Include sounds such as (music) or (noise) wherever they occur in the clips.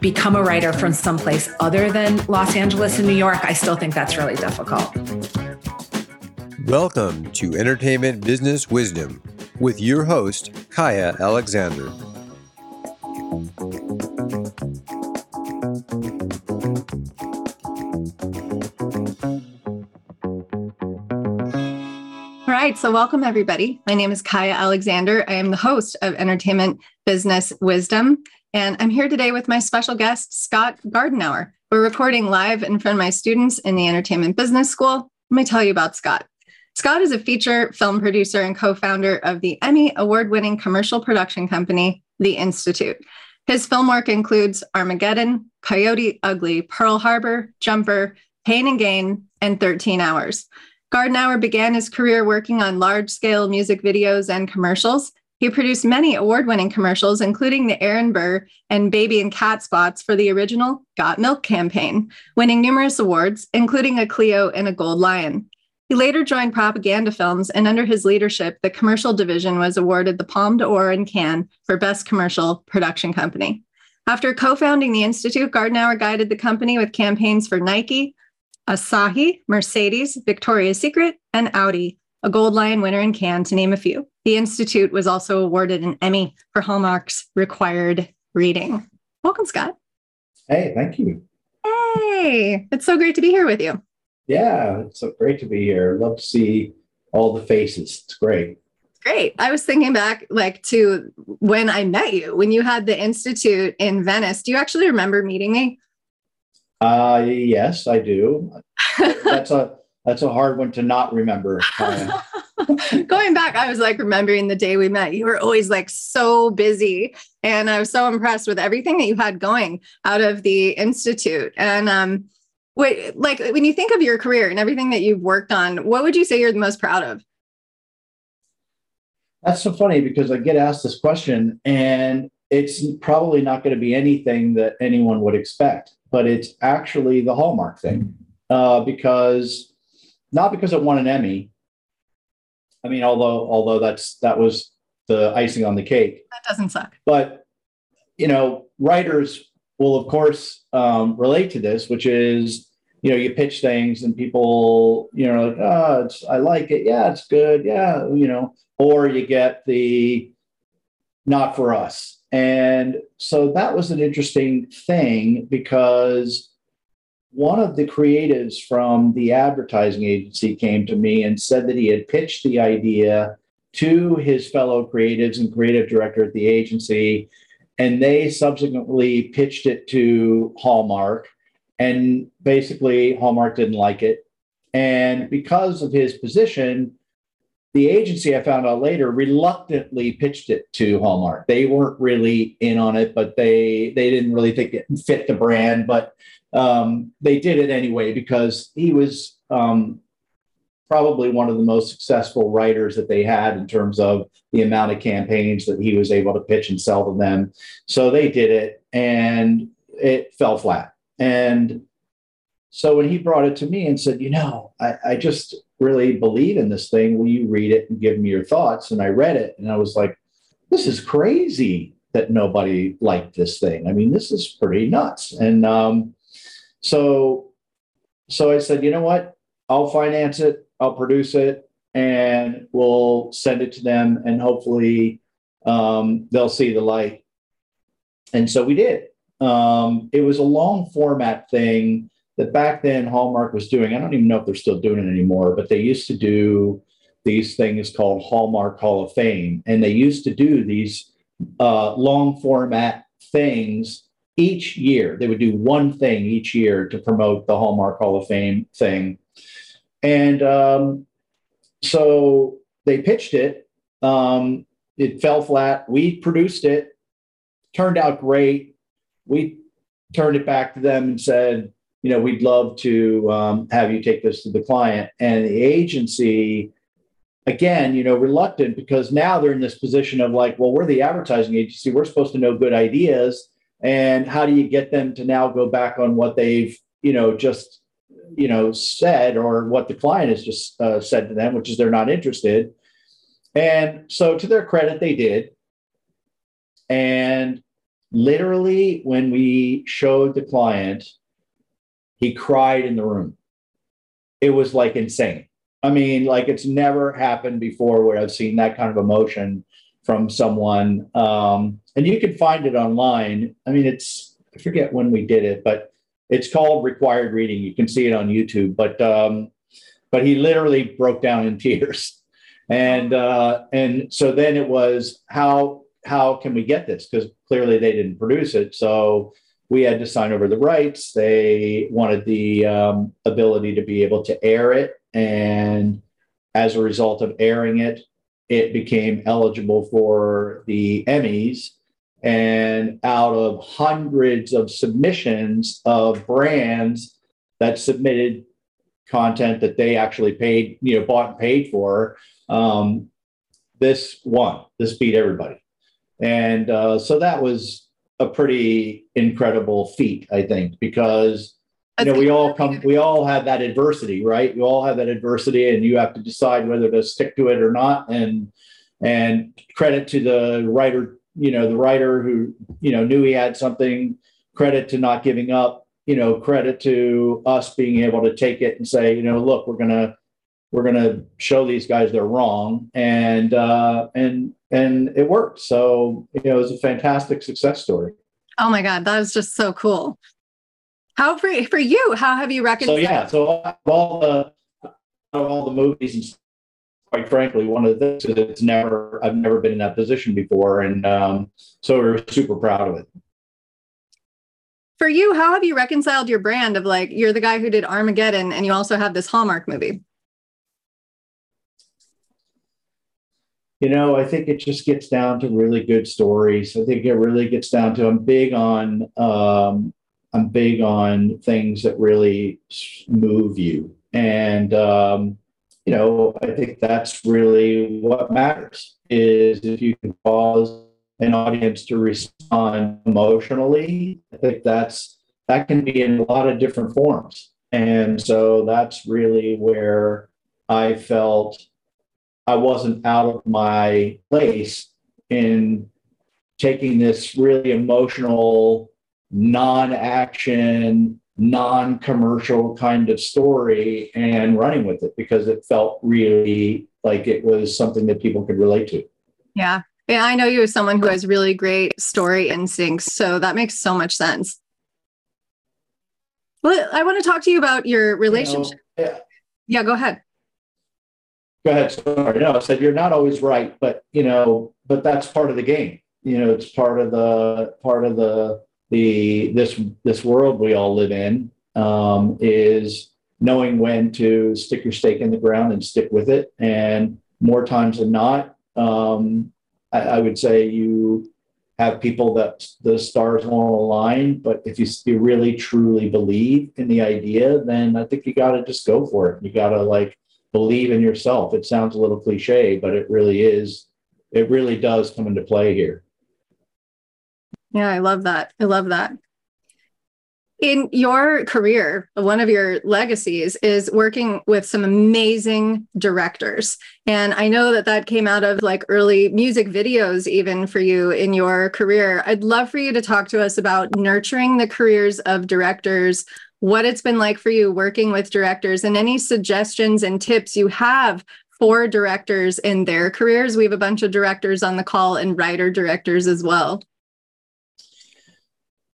become a writer from someplace other than Los Angeles and New York, I still think that's really difficult. Welcome to Entertainment Business Wisdom with your host, Kaya Alexander. All right, so welcome everybody. My name is Kaya Alexander. I am the host of Entertainment Business Wisdom, and I'm here today with my special guest, Scott Gardenhour. We're recording live in front of my students in the Entertainment Business School. Let me tell you about Scott. Scott is a feature film producer and co founder of the Emmy award winning commercial production company, The Institute. His film work includes Armageddon, Coyote Ugly, Pearl Harbor, Jumper, Pain and Gain, and 13 Hours. Gardenhour began his career working on large scale music videos and commercials. He produced many award winning commercials, including the Aaron Burr and Baby and Cat spots for the original Got Milk campaign, winning numerous awards, including a Clio and a Gold Lion. He later joined Propaganda Films, and under his leadership, the commercial division was awarded the Palme d'Or in Cannes for Best Commercial Production Company. After co founding the Institute, Gardenhour guided the company with campaigns for Nike, Asahi, Mercedes, Victoria's Secret, and Audi, a Gold Lion winner in Cannes, to name a few. The Institute was also awarded an Emmy for Hallmark's required reading. Welcome, Scott. Hey, thank you. Hey, it's so great to be here with you. Yeah, it's so great to be here. Love to see all the faces. It's great. Great. I was thinking back like to when I met you, when you had the Institute in Venice. Do you actually remember meeting me? Uh, yes, I do. (laughs) that's a that's a hard one to not remember. (laughs) Going back, I was like remembering the day we met. You were always like so busy, and I was so impressed with everything that you had going out of the institute. And um, wait, like when you think of your career and everything that you've worked on, what would you say you're the most proud of? That's so funny because I get asked this question, and it's probably not going to be anything that anyone would expect but it's actually the Hallmark thing uh, because not because it won an Emmy. I mean, although although that's that was the icing on the cake. That doesn't suck. But you know, writers will of course um, relate to this, which is you know you pitch things and people you know like oh it's I like it yeah it's good yeah you know or you get the not for us and so that was an interesting thing because one of the creatives from the advertising agency came to me and said that he had pitched the idea to his fellow creatives and creative director at the agency. And they subsequently pitched it to Hallmark. And basically, Hallmark didn't like it. And because of his position, the agency I found out later reluctantly pitched it to Hallmark. They weren't really in on it, but they they didn't really think it fit the brand, but um, they did it anyway because he was um, probably one of the most successful writers that they had in terms of the amount of campaigns that he was able to pitch and sell to them. So they did it, and it fell flat. And so when he brought it to me and said, you know, I, I just really believe in this thing. Will you read it and give me your thoughts? And I read it and I was like, this is crazy that nobody liked this thing. I mean, this is pretty nuts. And um, so, so I said, you know what? I'll finance it. I'll produce it, and we'll send it to them, and hopefully, um, they'll see the light. And so we did. Um, it was a long format thing that back then Hallmark was doing. I don't even know if they're still doing it anymore, but they used to do these things called Hallmark Hall of Fame, and they used to do these uh, long format things each year. They would do one thing each year to promote the Hallmark Hall of Fame thing. And um, so they pitched it. Um, it fell flat. We produced it, turned out great. We turned it back to them and said, you know, we'd love to um, have you take this to the client. And the agency, again, you know, reluctant because now they're in this position of like, well, we're the advertising agency. We're supposed to know good ideas. And how do you get them to now go back on what they've, you know, just, you know, said or what the client has just uh, said to them, which is they're not interested. And so, to their credit, they did. And literally, when we showed the client, he cried in the room. It was like insane. I mean, like it's never happened before where I've seen that kind of emotion from someone. Um, and you can find it online. I mean, it's, I forget when we did it, but it's called Required Reading. You can see it on YouTube. But, um, but he literally broke down in (laughs) tears. And, uh, and so then it was how, how can we get this? Because clearly they didn't produce it. So we had to sign over the rights. They wanted the um, ability to be able to air it. And as a result of airing it, it became eligible for the Emmys. And out of hundreds of submissions of brands that submitted content that they actually paid, you know, bought and paid for, um, this won. This beat everybody. And uh, so that was a pretty incredible feat, I think, because you know we all come we all have that adversity, right? You all have that adversity, and you have to decide whether to stick to it or not. And and credit to the writer, you know, the writer who you know knew he had something. Credit to not giving up. You know, credit to us being able to take it and say, you know, look, we're gonna we're gonna show these guys they're wrong, and uh, and and it worked. So you know, it was a fantastic success story. Oh my God, that was just so cool. How for for you? How have you reconciled? So yeah, so all the all the movies and quite frankly, one of the things is it's never I've never been in that position before, and um, so we're super proud of it. For you, how have you reconciled your brand of like you're the guy who did Armageddon, and you also have this Hallmark movie? You know, I think it just gets down to really good stories. I think it really gets down to I'm big on um, I'm big on things that really move you, and um, you know, I think that's really what matters. Is if you can cause an audience to respond emotionally, I think that's that can be in a lot of different forms, and so that's really where I felt I wasn't out of my place in taking this really emotional, non action, non commercial kind of story and running with it because it felt really like it was something that people could relate to. Yeah. Yeah, I know you as someone who has really great story instincts. So that makes so much sense. Well, I want to talk to you about your relationship. You know, yeah. yeah, go ahead. Go ahead. Sorry. No, I said you're not always right, but you know, but that's part of the game. You know, it's part of the part of the the this this world we all live in um, is knowing when to stick your stake in the ground and stick with it. And more times than not, um, I, I, would say you have people that the stars won't align. But if you, you really truly believe in the idea, then I think you got to just go for it. You got to like believe in yourself. It sounds a little cliche, but it really is. It really does come into play here. Yeah, I love that. I love that. In your career, one of your legacies is working with some amazing directors. And I know that that came out of like early music videos, even for you in your career. I'd love for you to talk to us about nurturing the careers of directors, what it's been like for you working with directors and any suggestions and tips you have for directors in their careers. We have a bunch of directors on the call and writer directors as well.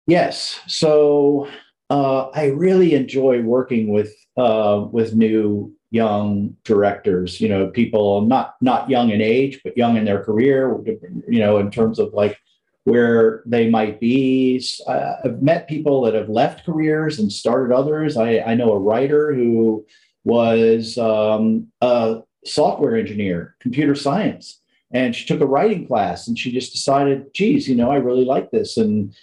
Yes. So uh, I really enjoy working with uh, with new young directors. You know, people not not young in age, but young in their career. You know, in terms of like where they might be. I've met people that have left careers and started others. I, I know a writer who was um, a software engineer, computer science, and she took a writing class and she just decided, geez, you know, I really like this. And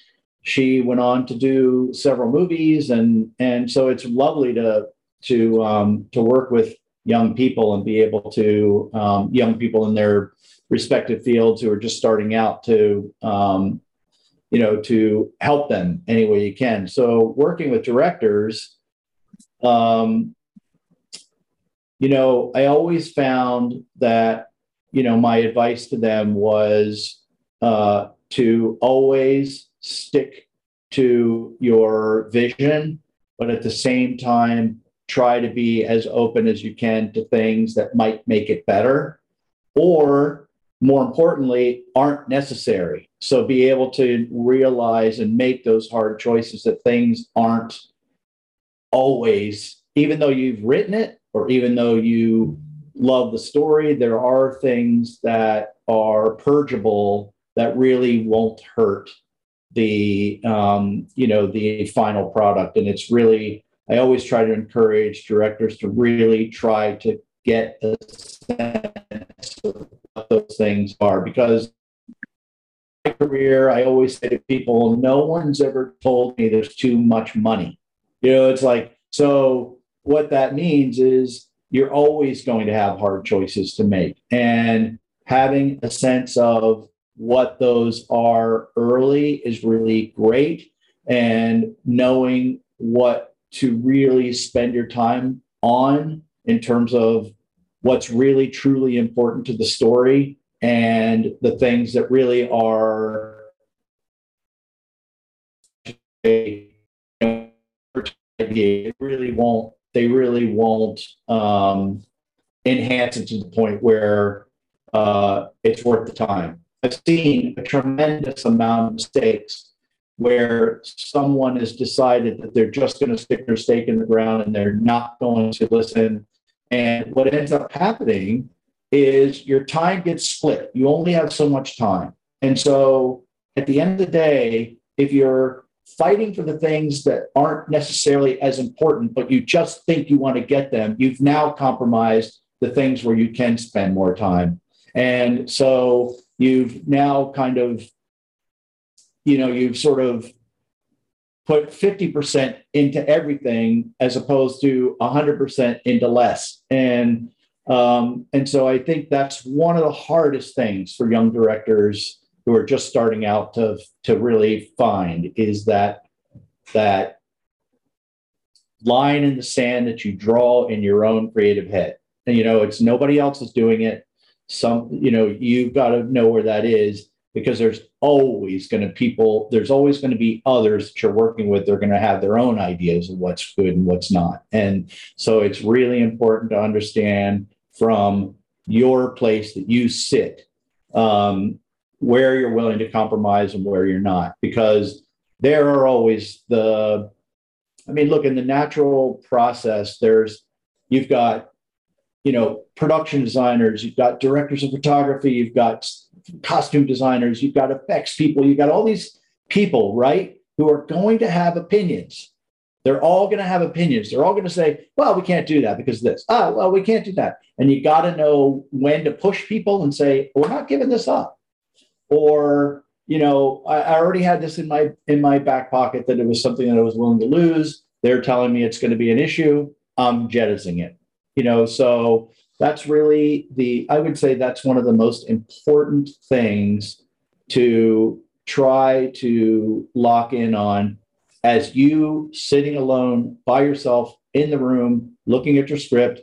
she went on to do several movies, and and so it's lovely to to um, to work with young people and be able to um, young people in their respective fields who are just starting out to um, you know to help them any way you can. So working with directors um, you know i always found that you know my advice to them was uh, to always stick to your vision but at the same time try to be as open as you can to things that might make it better or more importantly, aren't necessary. So be able to realize and make those hard choices that things aren't always, even though you've written it or even though you love the story, there are things that are purgeable that really won't hurt the um, you know the final product and it's really i always try to encourage directors to really try to get a sense of what those things are because my career, I always say to people, no one's ever told me there's too much money. You know, it's like, so what that means is you're always going to have hard choices to make. And having a sense of what those are early is really great. And knowing what to really spend your time on in terms of what's really truly important to the story and the things that really are they really won't they really won't um, enhance it to the point where uh, it's worth the time. I've seen a tremendous amount of mistakes where someone has decided that they're just going to stick their stake in the ground and they're not going to listen and what ends up happening is your time gets split. You only have so much time. And so at the end of the day, if you're fighting for the things that aren't necessarily as important, but you just think you want to get them, you've now compromised the things where you can spend more time. And so you've now kind of, you know, you've sort of put 50% into everything as opposed to 100% into less. And um, and so I think that's one of the hardest things for young directors who are just starting out to to really find is that that line in the sand that you draw in your own creative head. And you know, it's nobody else is doing it. Some, you know, you've got to know where that is because there's always going to people there's always going to be others that you're working with they're going to have their own ideas of what's good and what's not. And so it's really important to understand from your place that you sit um, where you're willing to compromise and where you're not. Because there are always the i mean look in the natural process there's you've got you know production designers you've got directors of photography you've got costume designers, you've got effects people, you've got all these people, right, who are going to have opinions. They're all going to have opinions. They're all going to say, well, we can't do that because this. Ah, well, we can't do that. And you got to know when to push people and say, we're not giving this up. Or, you know, I, I already had this in my in my back pocket that it was something that I was willing to lose. They're telling me it's going to be an issue. I'm jettisoning it. You know, so that's really the i would say that's one of the most important things to try to lock in on as you sitting alone by yourself in the room looking at your script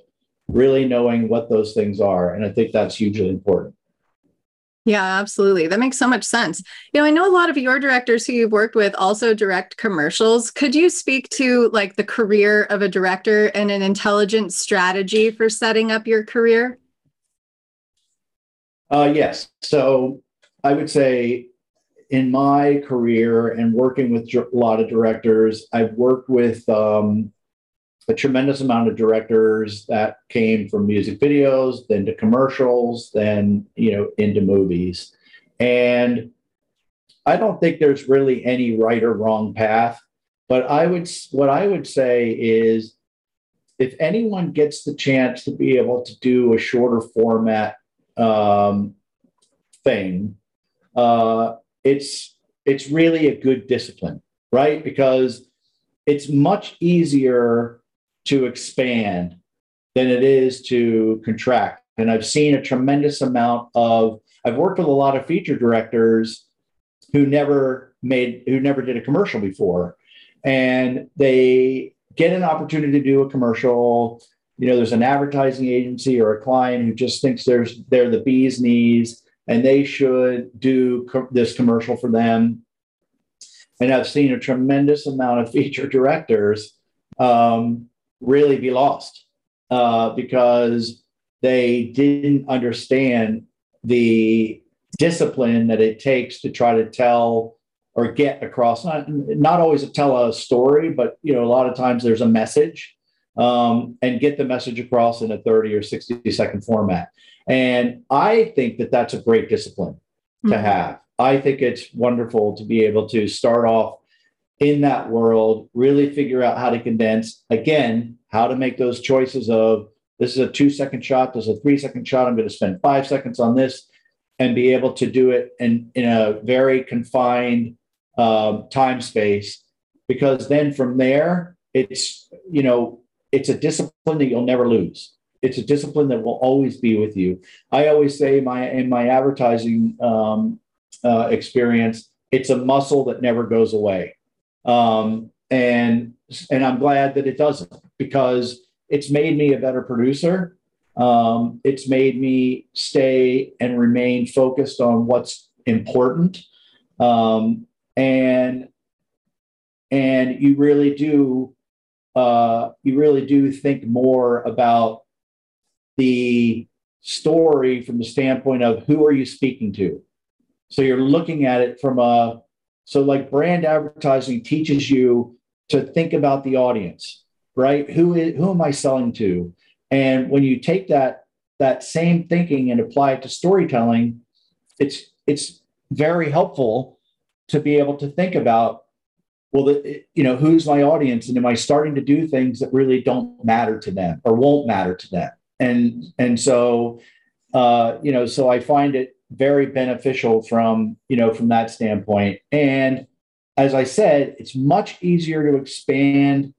really knowing what those things are. And i think that's hugely important yeah, absolutely. That makes so much sense. You know, I know a lot of your directors who you've worked with also direct commercials. Could you speak to like the career of a director and an intelligent strategy for setting up your career? Uh, yes. So I would say in my career and working with a lot of directors, I've worked with um, a tremendous amount of directors that came from music videos, then to commercials, then you know into movies, and I don't think there's really any right or wrong path. But I would, what I would say is, if anyone gets the chance to be able to do a shorter format um, thing, uh, it's it's really a good discipline, right? Because it's much easier to expand than it is to contract. And I've seen a tremendous amount of. I've worked with a lot of feature directors who never made who never did a commercial before and they get an opportunity to do a commercial you know there's an advertising agency or a client who just thinks there's they're the bee's knees and they should do co- this commercial for them and i've seen a tremendous amount of (laughs) feature directors um, really be lost uh, because they didn't understand the discipline that it takes to try to tell or get across not, not always to tell a story but you know a lot of times there's a message um, and get the message across in a 30 or 60 second format and i think that that's a great discipline mm-hmm. to have i think it's wonderful to be able to start off in that world really figure out how to condense again how to make those choices of this is a two second shot this is a three second shot i'm going to spend five seconds on this and be able to do it in, in a very confined um, time space. Because then from there it's you know it's a discipline that you'll never lose. It's a discipline that will always be with you. I always say my in my advertising um, uh, experience it's a muscle that never goes away um, and and i'm glad that it doesn't because it's made me a better producer. Um, it's made me stay and remain focused on what's important. Um, and and you really do uh, you really do think more about the story from the standpoint of who are you speaking to? So you're looking at it from a so like brand advertising teaches you to think about the audience right? Who is who am i selling to? And when you take that that same thinking and apply it to storytelling it's it's very helpful to be able to think about well the, you know who's my audience and am i starting to do things that really don't matter to them or won't matter to them? And and so uh, you know so i find it very beneficial from you know from that standpoint and as i said it's much easier to expand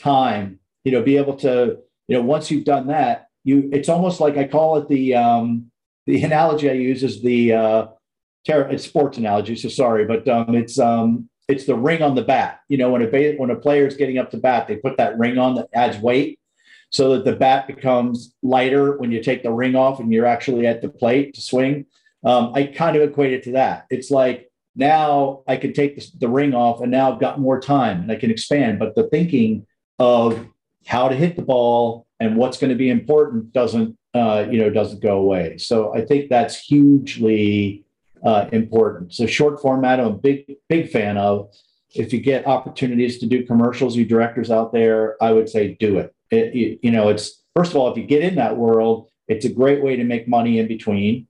time you know be able to you know once you've done that you it's almost like i call it the um the analogy i use is the uh ter- it's sports analogy, so sorry, but um, it's um, it's the ring on the bat. You know, when a when a player is getting up to bat, they put that ring on that adds weight, so that the bat becomes lighter when you take the ring off and you're actually at the plate to swing. Um, I kind of equate it to that. It's like now I can take the, the ring off, and now I've got more time and I can expand. But the thinking of how to hit the ball and what's going to be important doesn't uh, you know doesn't go away. So I think that's hugely uh, important. So short format, I'm a big big fan of. If you get opportunities to do commercials, you directors out there, I would say do it. It you, you know, it's first of all, if you get in that world, it's a great way to make money in between.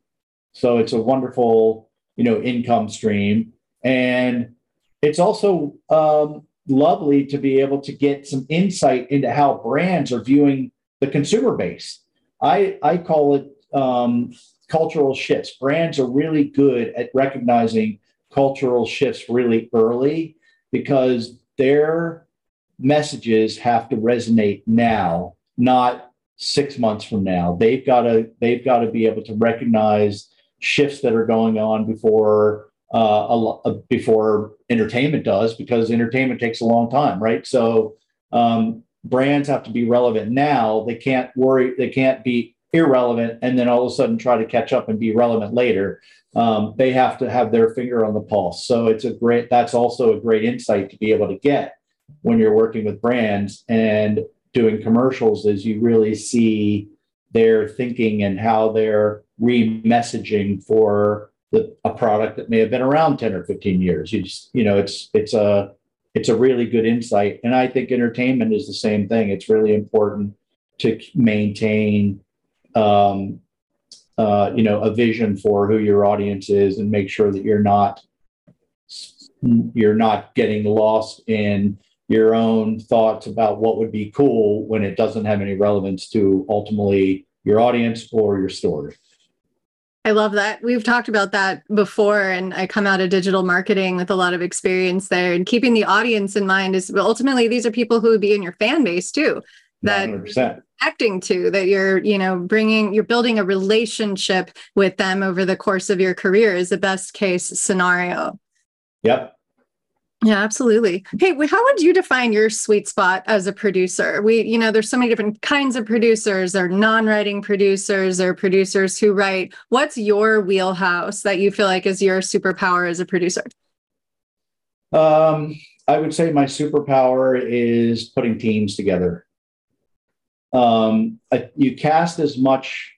So it's a wonderful, you know, income stream, and it's also um, lovely to be able to get some insight into how brands are viewing the consumer base. I I call it um, cultural shifts. Brands are really good at recognizing cultural shifts really early because their messages have to resonate now, not six months from now. They've got to they've got to be able to recognize shifts that are going on before uh, a, a, before entertainment does, because entertainment takes a long time, right? So um, brands have to be relevant now. They can't worry. They can't be irrelevant and then all of a sudden try to catch up and be relevant later. Um, they have to have their finger on the pulse. So it's a great, that's also a great insight to be able to get when you're working with brands and doing commercials is you really see their thinking and how they're re-messaging for the, a product that may have been around 10 or 15 years. You just, you know, it's, it's a, it's a really good insight. And I think entertainment is the same thing. It's really important to maintain um, uh, you know, a vision for who your audience is and make sure that you're not you're not getting lost in your own thoughts about what would be cool when it doesn't have any relevance to ultimately your audience or your story. I love that. We've talked about that before, and I come out of digital marketing with a lot of experience there. And keeping the audience in mind is ultimately these are people who would be in your fan base too. That 100%. acting to that you're you know bringing you're building a relationship with them over the course of your career is the best case scenario. Yep. Yeah, absolutely. Hey, how would you define your sweet spot as a producer? We, you know, there's so many different kinds of producers. Are non-writing producers, or producers who write. What's your wheelhouse that you feel like is your superpower as a producer? Um, I would say my superpower is putting teams together. Um, I, you cast as much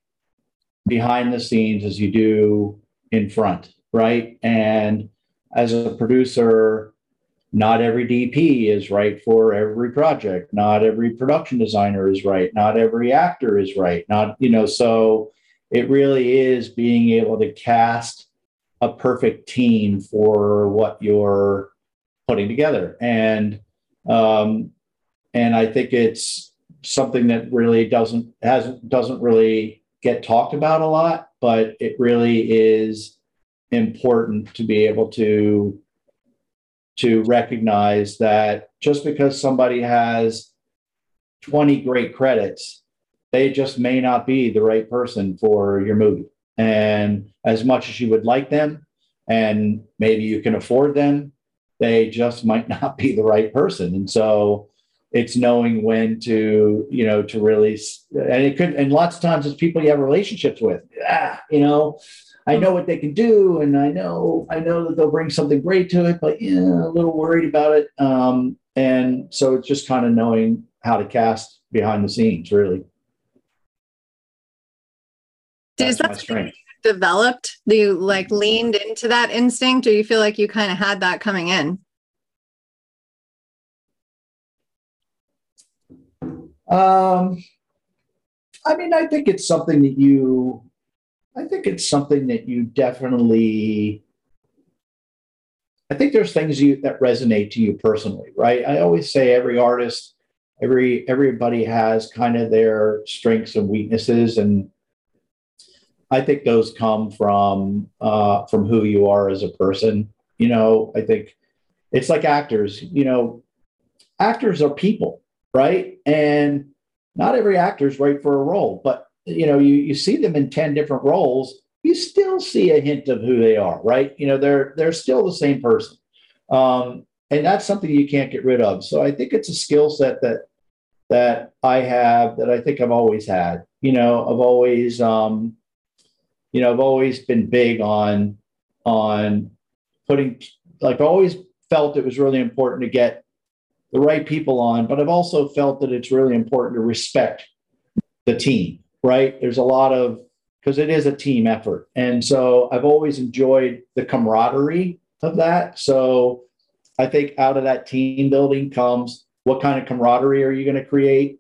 behind the scenes as you do in front, right? And as a producer, not every DP is right for every project. Not every production designer is right. Not every actor is right. Not, you know, so it really is being able to cast a perfect team for what you're putting together. And, um, and I think it's something that really doesn't, hasn't, doesn't really get talked about a lot, but it really is important to be able to to recognize that just because somebody has 20 great credits, they just may not be the right person for your movie. And as much as you would like them, and maybe you can afford them, they just might (laughs) not be the right person. And so it's knowing when to, you know, to really, and it could, and lots of times it's people you have relationships with, ah, you know, I know what they can do, and I know I know that they'll bring something great to it, but yeah, a little worried about it. Um, and so it's just kind of knowing how to cast behind the scenes, really. Is that developed? Do you like leaned into that instinct, or you feel like you kind of had that coming in? Um, I mean, I think it's something that you I think it's something that you definitely. I think there's things you that resonate to you personally, right? I always say every artist, every everybody has kind of their strengths and weaknesses, and I think those come from uh, from who you are as a person. You know, I think it's like actors. You know, actors are people, right? And not every actor is right for a role, but you know, you, you see them in 10 different roles, you still see a hint of who they are, right? You know, they're they're still the same person. Um, and that's something you can't get rid of. So I think it's a skill set that that I have that I think I've always had. You know, I've always um, you know, I've always been big on on putting like I've always felt it was really important to get the right people on, but I've also felt that it's really important to respect the team right? There's a lot of, because it is a team effort. And so I've always enjoyed the camaraderie of that. So I think out of that team building comes what kind of camaraderie are you going to create?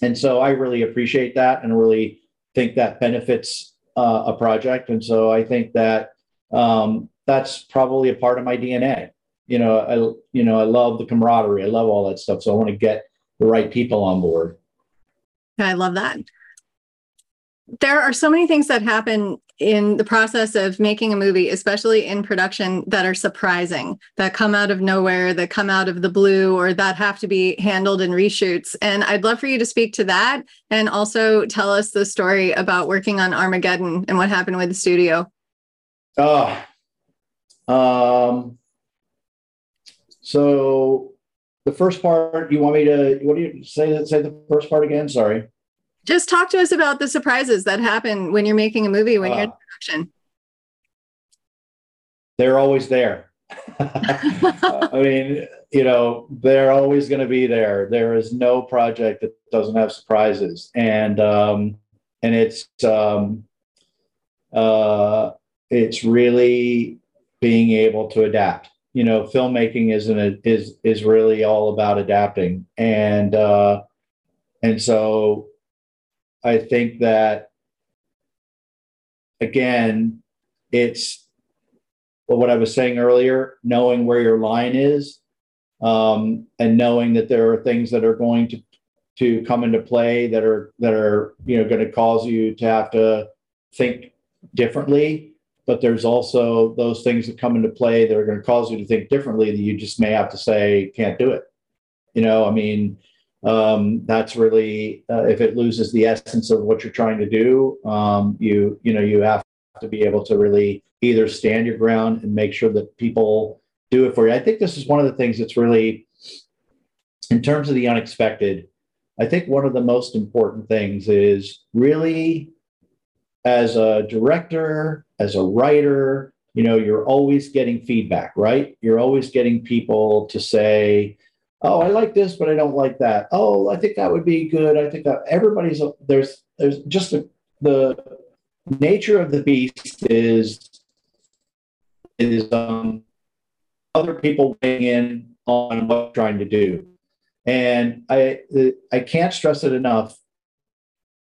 And so I really appreciate that and really think that benefits uh, a project. And so I think that um, that's probably a part of my DNA. You know, I you know I love the camaraderie. I love all that stuff. So I want to get the right people on board. I love that there are so many things that happen in the process of making a movie, especially in production, that are surprising, that come out of nowhere, that come out of the blue, or that have to be handled in reshoots. And I'd love for you to speak to that and also tell us the story about working on Armageddon and what happened with the studio. Oh, um, so the first part, you want me to, what do you say, say the first part again? Sorry. Just talk to us about the surprises that happen when you're making a movie, when uh, you're in production. They're always there. (laughs) I mean, you know, they're always going to be there. There is no project that doesn't have surprises, and um, and it's um, uh, it's really being able to adapt. You know, filmmaking isn't a, is is really all about adapting, and uh, and so I think that again, it's what I was saying earlier, knowing where your line is, um, and knowing that there are things that are going to to come into play that are that are you know going to cause you to have to think differently. But there's also those things that come into play that are going to cause you to think differently that you just may have to say can't do it. You know i mean um, that's really uh, if it loses the essence of what you're trying to do um, you you know you have to be able to really either stand your ground and make sure that people do it for you. I think this is one of the things that's really in terms of the unexpected i think one of the most important things is really as a director as a writer you know you're always getting feedback right? You're always getting people to say oh i like this but i don't like that. Oh i think that would be good. I think that everybody's there's there's just a, the nature of the beast is is um, other people weighing in on what I'm trying to do. And i i can't stress it enough.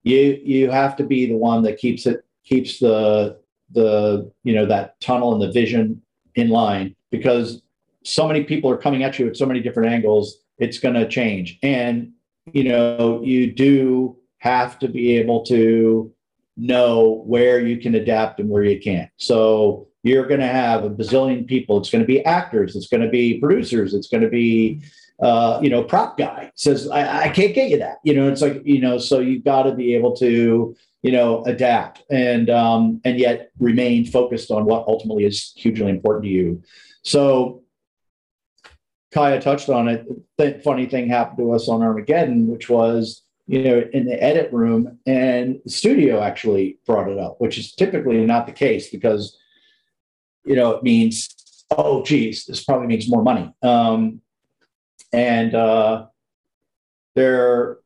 You you have to be the one that keeps it keeps the the you know that tunnel and the vision in line because so many people are coming at you at so many different angles it's going to change. And you know you do have to be able to know where you can adapt and where you can't. So you're going to have a bazillion people. It's going to be actors it's going to be producers it's going to be uh, you know prop guy. Says I, I can't get you that. You know it's like you know so you've got to be able to you know adapt and um, and yet remain focused on what ultimately is hugely important to you. So kaya touched on it the funny thing happened to us on armageddon which was you know in the edit room and the studio actually brought it up which is typically not the case because you know it means oh geez this probably means more money um, and uh, they're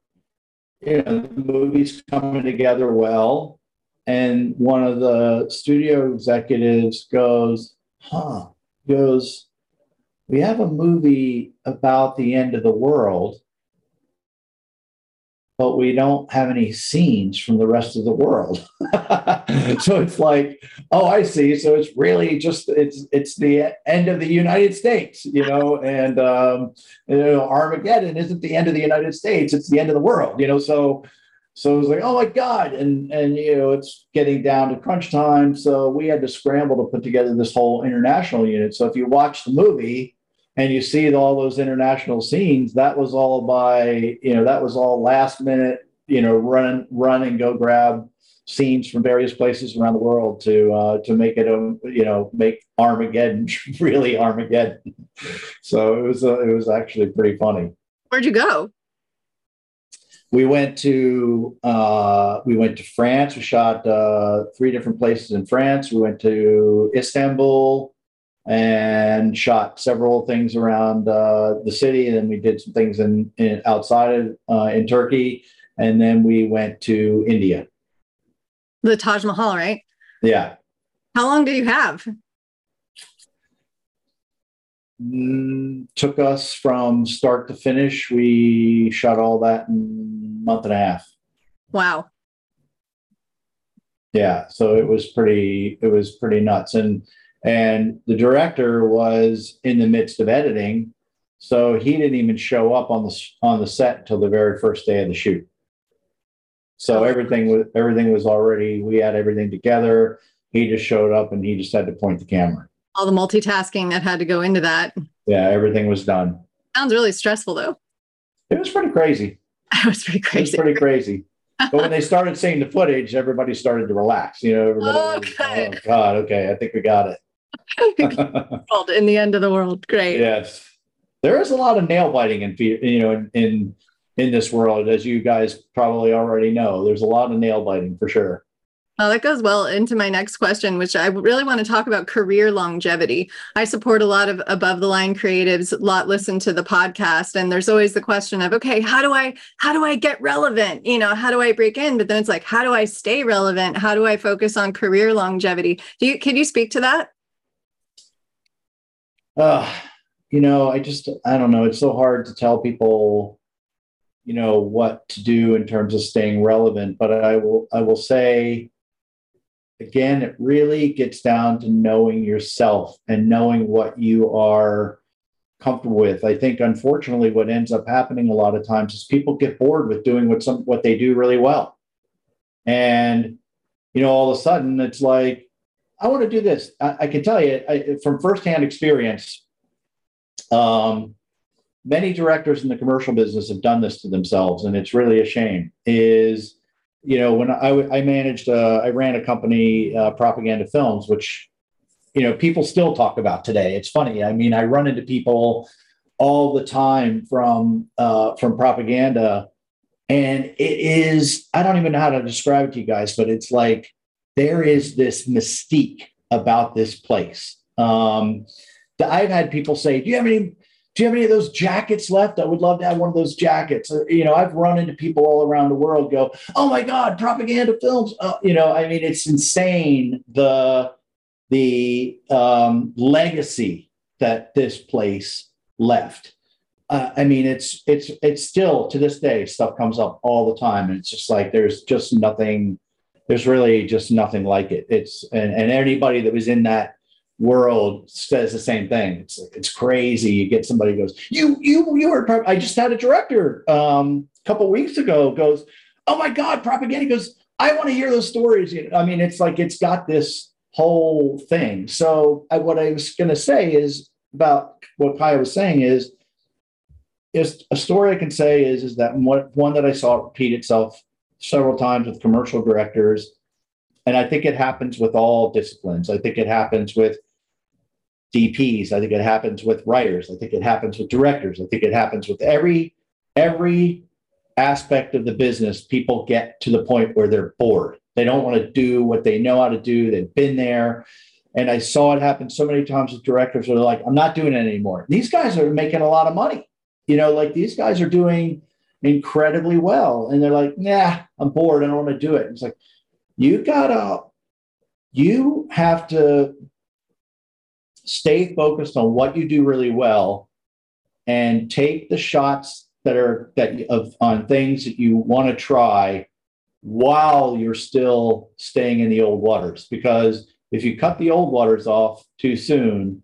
you know, the movie's coming together well. And one of the studio executives goes, huh, goes, we have a movie about the end of the world but we don't have any scenes from the rest of the world. (laughs) so it's like, oh, I see. So it's really just it's it's the end of the United States, you know, and um, you know, Armageddon isn't the end of the United States; it's the end of the world, you know. So so it was like, oh my god, and and you know, it's getting down to crunch time. So we had to scramble to put together this whole international unit. So if you watch the movie and you see all those international scenes that was all by you know that was all last minute you know run run and go grab scenes from various places around the world to uh, to make it a you know make Armageddon (laughs) really Armageddon. So it was uh, it was actually pretty funny. Where'd you go? We went to uh, we went to France. We shot uh, three different places in France. We went to Istanbul, and shot several things around uh, the city. And then we did some things in, in outside of, uh, in Turkey, and then we went to India. The Taj Mahal, right? Yeah. How long did you have? Mm, took us from start to finish. We shot all that in a month and a half. Wow. Yeah, so it was pretty. It was pretty nuts, and and the director was in the midst of editing so he didn't even show up on the on the set until the very first day of the shoot. So oh. everything was everything was already we had everything together. He just showed up and he just had to point the camera. All the multitasking that had to go into that. Yeah everything was done. Sounds really stressful though. It was pretty crazy. (laughs) It was pretty crazy it was pretty (laughs) crazy. But when they started seeing the footage everybody started to relax you know everybody oh, was, oh god okay i think we got it (laughs) in the end of the world. Great. Yes, there is a lot of nail biting in you know in, in in this world, as you guys probably already know. There's a lot of nail biting for sure. Well, that goes well into my next question, which I really want to talk about career longevity. I support a lot of above the line creatives, a lot listen to the podcast, and there's always the question of, okay, how do I how do I get relevant? You know, how do I break in? But then it's like, how do I stay relevant? How do I focus on career longevity? Do you can you speak to that? Uh, you know, I just, I don't know. It's so hard to tell people, you know, what to do in terms of staying relevant. But I will, I will say, again, it really gets down to knowing yourself and knowing what you are comfortable with. I think, unfortunately, what ends up happening a lot of times is people get bored with doing what some what they do really well, and you know, all of a sudden, it's like, I want to do this. I, I can tell you I, from firsthand experience. Um, many directors in the commercial business have done this to themselves, and it's really a shame. Is you know, when I, I managed, uh, I ran a company, uh, Propaganda Films, which, you know, people still talk about today. It's funny. I mean, I run into people all the time from uh, from propaganda, and it is I don't even know how to describe it to you guys, but it's like there is this mystique about this place. Um, I've had people say, "Do you have any do you have any of those jackets left? I would love to have one of those jackets. Uh, you know, I've run into people all around the world go, oh my God, propaganda films. Uh, you know, I mean, it's insane the the um, legacy that this place left. Uh, I mean, it's it's it's still to this day stuff comes up all the time, and it's just like there's just nothing. There's really just nothing like it. It's and, and anybody that was in that world says the same thing. It's it's crazy. You get somebody goes, you you you were. I just had a director um, a couple weeks ago goes, oh my god, propaganda goes. I want to hear those stories. I mean, it's like it's got this whole thing. So I, what I was going to say is about what Kaya was saying is is a story I can say is is that one that I saw repeat itself several times with commercial directors and I think it happens with all disciplines. I think it happens with DPs. I think it happens with writers. I think it happens with directors. I think it happens with every every aspect of the business. People get to the point where they're bored. They don't want to do what they know how to do. They've been there. And I saw it happen so many times with directors where they're like, I'm not doing it anymore. These guys are making a lot of money. You know, like these guys are doing incredibly well. And they're like, nah, I'm bored. I don't want to do it. It's like, you gotta, you have to stay focused on what you do really well and take the shots that are that of on things that you want to try while you're still staying in the old waters because if you cut the old waters off too soon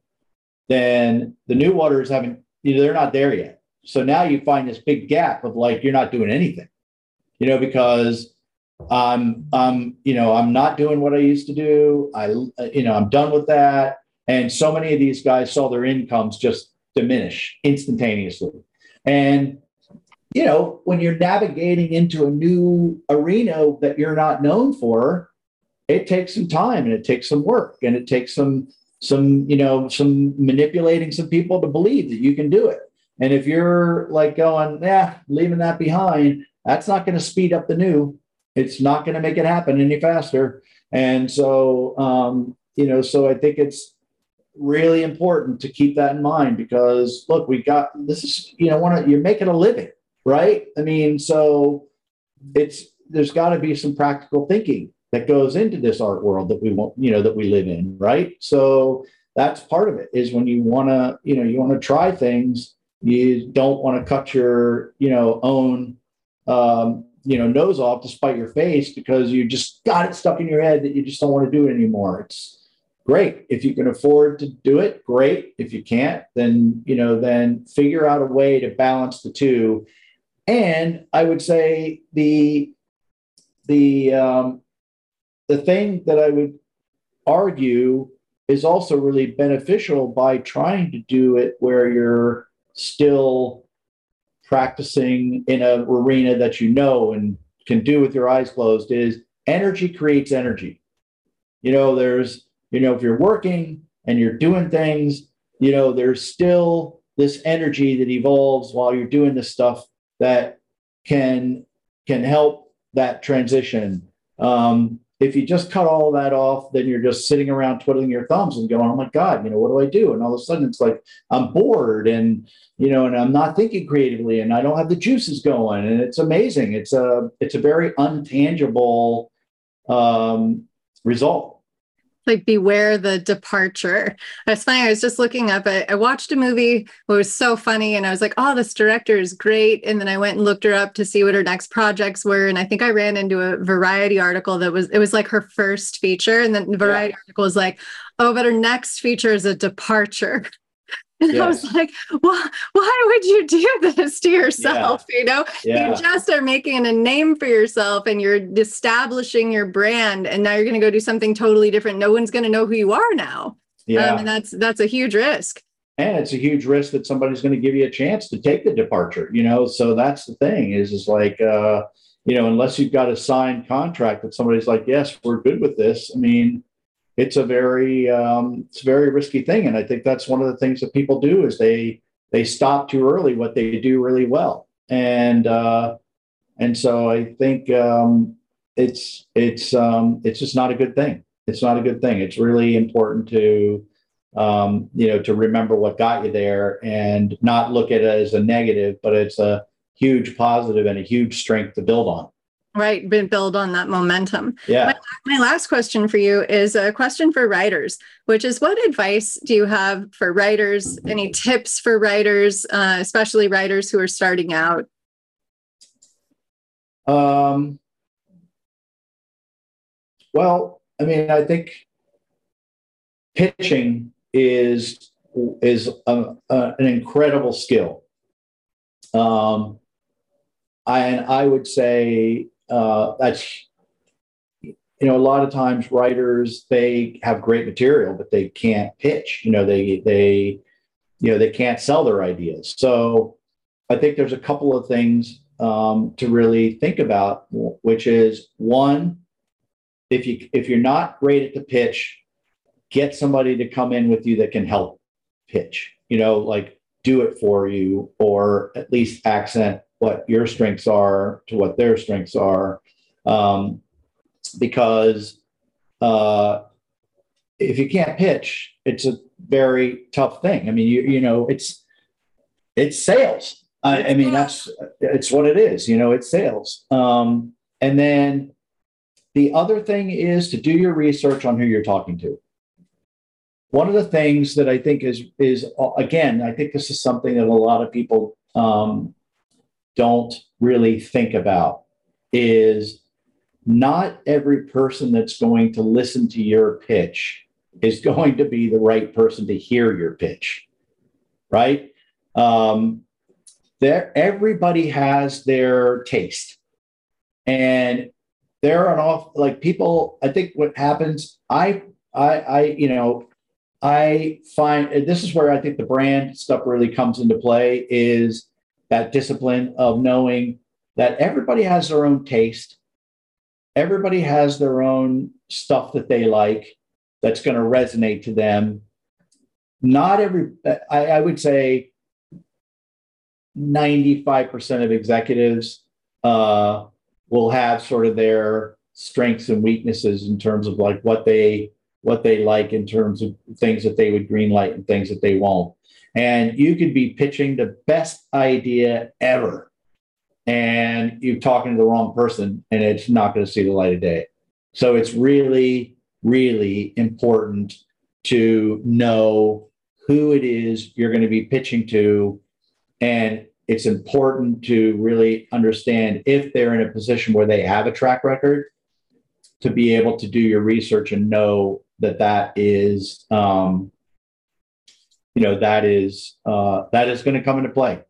then the new waters haven't you know, they're not there yet so now you find this big gap of like you're not doing anything you know because i'm i'm you know i'm not doing what i used to do i you know i'm done with that and so many of these guys saw their incomes just diminish instantaneously. And, you know, when you're navigating into a new arena that you're not known for, it takes some time and it takes some work and it takes some, some, you know, some manipulating some people to believe that you can do it. And if you're like going, yeah, leaving that behind, that's not going to speed up the new. It's not going to make it happen any faster. And so, um, you know, so I think it's really important to keep that in mind because look, we got this is you know one of you're making a living, right? I mean, so it's there's got to be some practical thinking that goes into this art world that we want you know that we live in, right? So that's part of it is when you want to you know you want to try things, you don't want to cut your you know own um, you know nose off to spite your face because you just got it stuck in your head that you just don't want to do it anymore. It's great. If you can afford to do it, great. If you can't, then you know, then figure out a way to balance the two. And I would say the the um, the thing that I would argue is also really beneficial by trying to do it where you're still practicing in a arena that you know and can do with your eyes closed is energy creates energy. You know, there's you know, if you're working and you're doing things, you know, there's still this energy that evolves while you're doing this stuff that can can help that transition. Um, if you just cut all that off, then you're just sitting around twiddling your thumbs and going, "Oh my God, you know, what do I do?" And all of a sudden, it's like I'm bored, and you know, and I'm not thinking creatively, and I don't have the juices going, and it's amazing. It's a it's a very untangible um, result like beware the departure. It's funny. I was just looking up. I, I watched a movie. It was so funny, and I was like, "Oh, this director is great." And then I went and looked her up to see what her next projects were. And I think I ran into a Variety article that was it was like her first feature, and then the Variety yeah. article was like, "Oh, but her next feature is a departure." (laughs) And yes. I was like, well, why would you do this to yourself? Yeah. You know, yeah. you just are making a name for yourself and you're establishing your brand. And now you're going to go do something totally different. No one's going to know who you are now. Yeah. Um, and that's, that's a huge risk. And it's a huge risk that somebody's going to give you a chance to take the departure, you know? So that's the thing is, is like, uh, you know, unless you've got a signed contract that somebody's like, yes, we're good with this. I mean, it's a very um, it's a very risky thing, and I think that's one of the things that people do is they they stop too early what they do really well, and uh, and so I think um, it's it's um, it's just not a good thing. It's not a good thing. It's really important to um, you know to remember what got you there and not look at it as a negative, but it's a huge positive and a huge strength to build on. Right, build on that momentum. Yeah. My, my, last question for you is a question for writers, which is what advice do you have for writers? Any tips for writers, uh, especially writers who are starting out? Um, well, I mean, I think pitching is is a, a, an incredible skill. Um, I, and I would say uh, that's you know a lot of times writers they have great material but they can't pitch. You know they they you know they can't sell their ideas. So i think there's a couple of things um, to really think about which is one if you if you're not great at the pitch get somebody to come in with you that can help pitch. You know like do it for you or at least accent what your strengths are to what their strengths are. Um, because uh, if you can't pitch, it's a very tough thing. I mean, you you know, it's it's sales. I, I mean, that's it's what it is. You know, it's sales. Um, and then the other thing is to do your research on who you're talking to. One of the things that I think is is again, I think this is something that a lot of people um, don't really think about is not every person that's going to listen to your pitch is going to be the right person to hear your pitch, right? Um, there, everybody has their taste, and there are off like people. I think what happens, I, I, I, you know, I find this is where I think the brand stuff really comes into play. Is that discipline of knowing that everybody has their own taste, everybody has their own stuff that they like that's going to resonate to them. Not every, I, I would say 95% of executives uh, will have sort of their strengths and weaknesses in terms of like what they what they like in terms of things that they would green light and things that they won't. And you could be pitching the best idea ever and you're talking to the wrong person and it's not going to see the light of day. So it's really really important to know who it is you're going to be pitching to and it's important to really understand if they're in a position where they have a track record to be able to do your research and know that that is um, you know that is uh, that is going to come into play.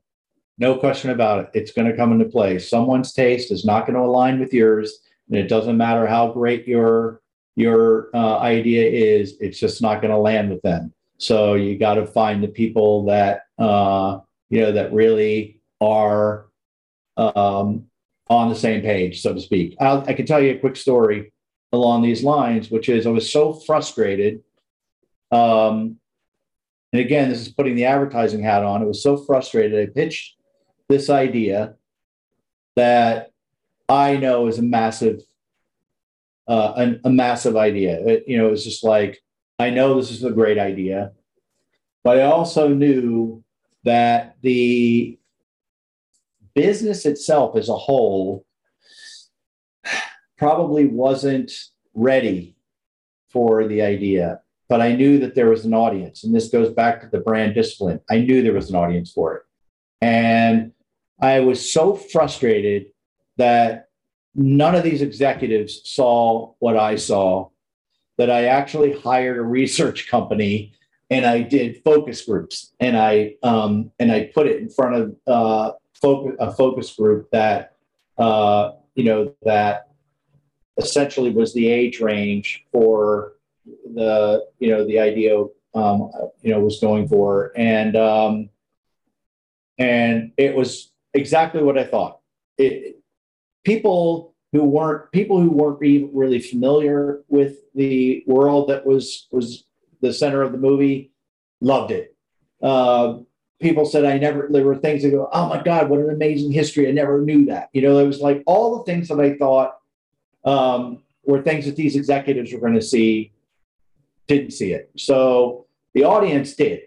No question about it. It's going to come into play. Someone's taste is not going to align with yours and it doesn't matter how great your your uh, idea is it's just not going to land with them. So you got to find the people that uh, you know that really are um, on the same page so to speak. I'll, i can tell you a quick story along these lines which is i was so frustrated um, and again, this is putting the advertising hat on. It was so frustrated. I pitched this idea that I know is a massive, uh, an, a massive idea. It, you know, it's just like I know this is a great idea, but I also knew that the business itself as a whole probably wasn't ready for the idea, but I knew that there was an audience. And this goes back to the brand discipline. I knew there was an audience for it. And I was so frustrated that none of these executives saw what I saw that I actually hired a research company and I did focus groups and I um, and I put it in front of uh, a focus group that uh, you know that essentially was the age range for the you know the idea um, you know was going for and um, and it was exactly what I thought. It, people who weren't people who weren't really familiar with the world that was was the center of the movie loved it. Uh, people said I never. There were things that go, oh my god, what an amazing history! I never knew that. You know, it was like all the things that I thought um, were things that these executives were going to see, didn't see it. So the audience did,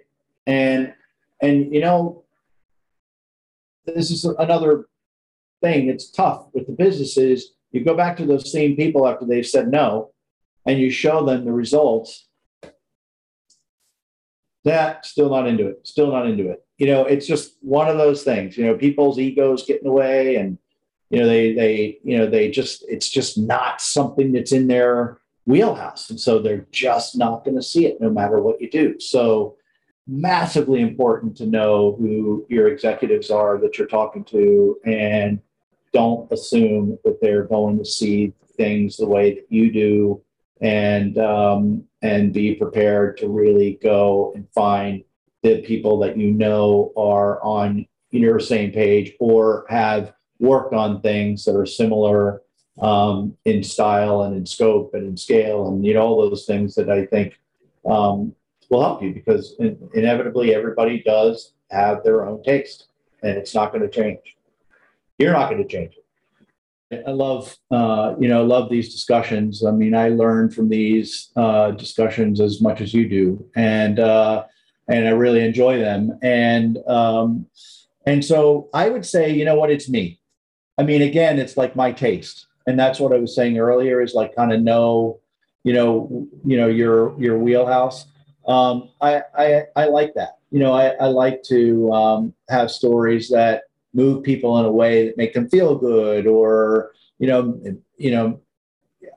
and and you know, this is another thing. It's tough with the businesses. You go back to those same people after they've said no, and you show them the results. That still not into it. Still not into it. You know, it's just one of those things. You know, people's egos get in the way, and you know they they you know they just it's just not something that's in their wheelhouse, and so they're just not going to see it no matter what you do. So massively important to know who your executives are that you're talking to and don't assume that they're going to see things the way that you do and um, and be prepared to really go and find the people that you know are on your same page or have worked on things that are similar um, in style and in scope and in scale and you know all those things that I think um, will help you because in, inevitably everybody does have their own taste and it's not going to change. You're not going to change it. I love, uh, you know, love these discussions. I mean, I learn from these uh, discussions as much as you do, and uh, and I really enjoy them. And um, and so I would say, you know what, it's me. I mean, again, it's like my taste, and that's what I was saying earlier. Is like kind of know, you know, you know your your wheelhouse um, I, I, I like that. You know, I, I like to um, have stories that move people in a way that make them feel good, or you know, you know,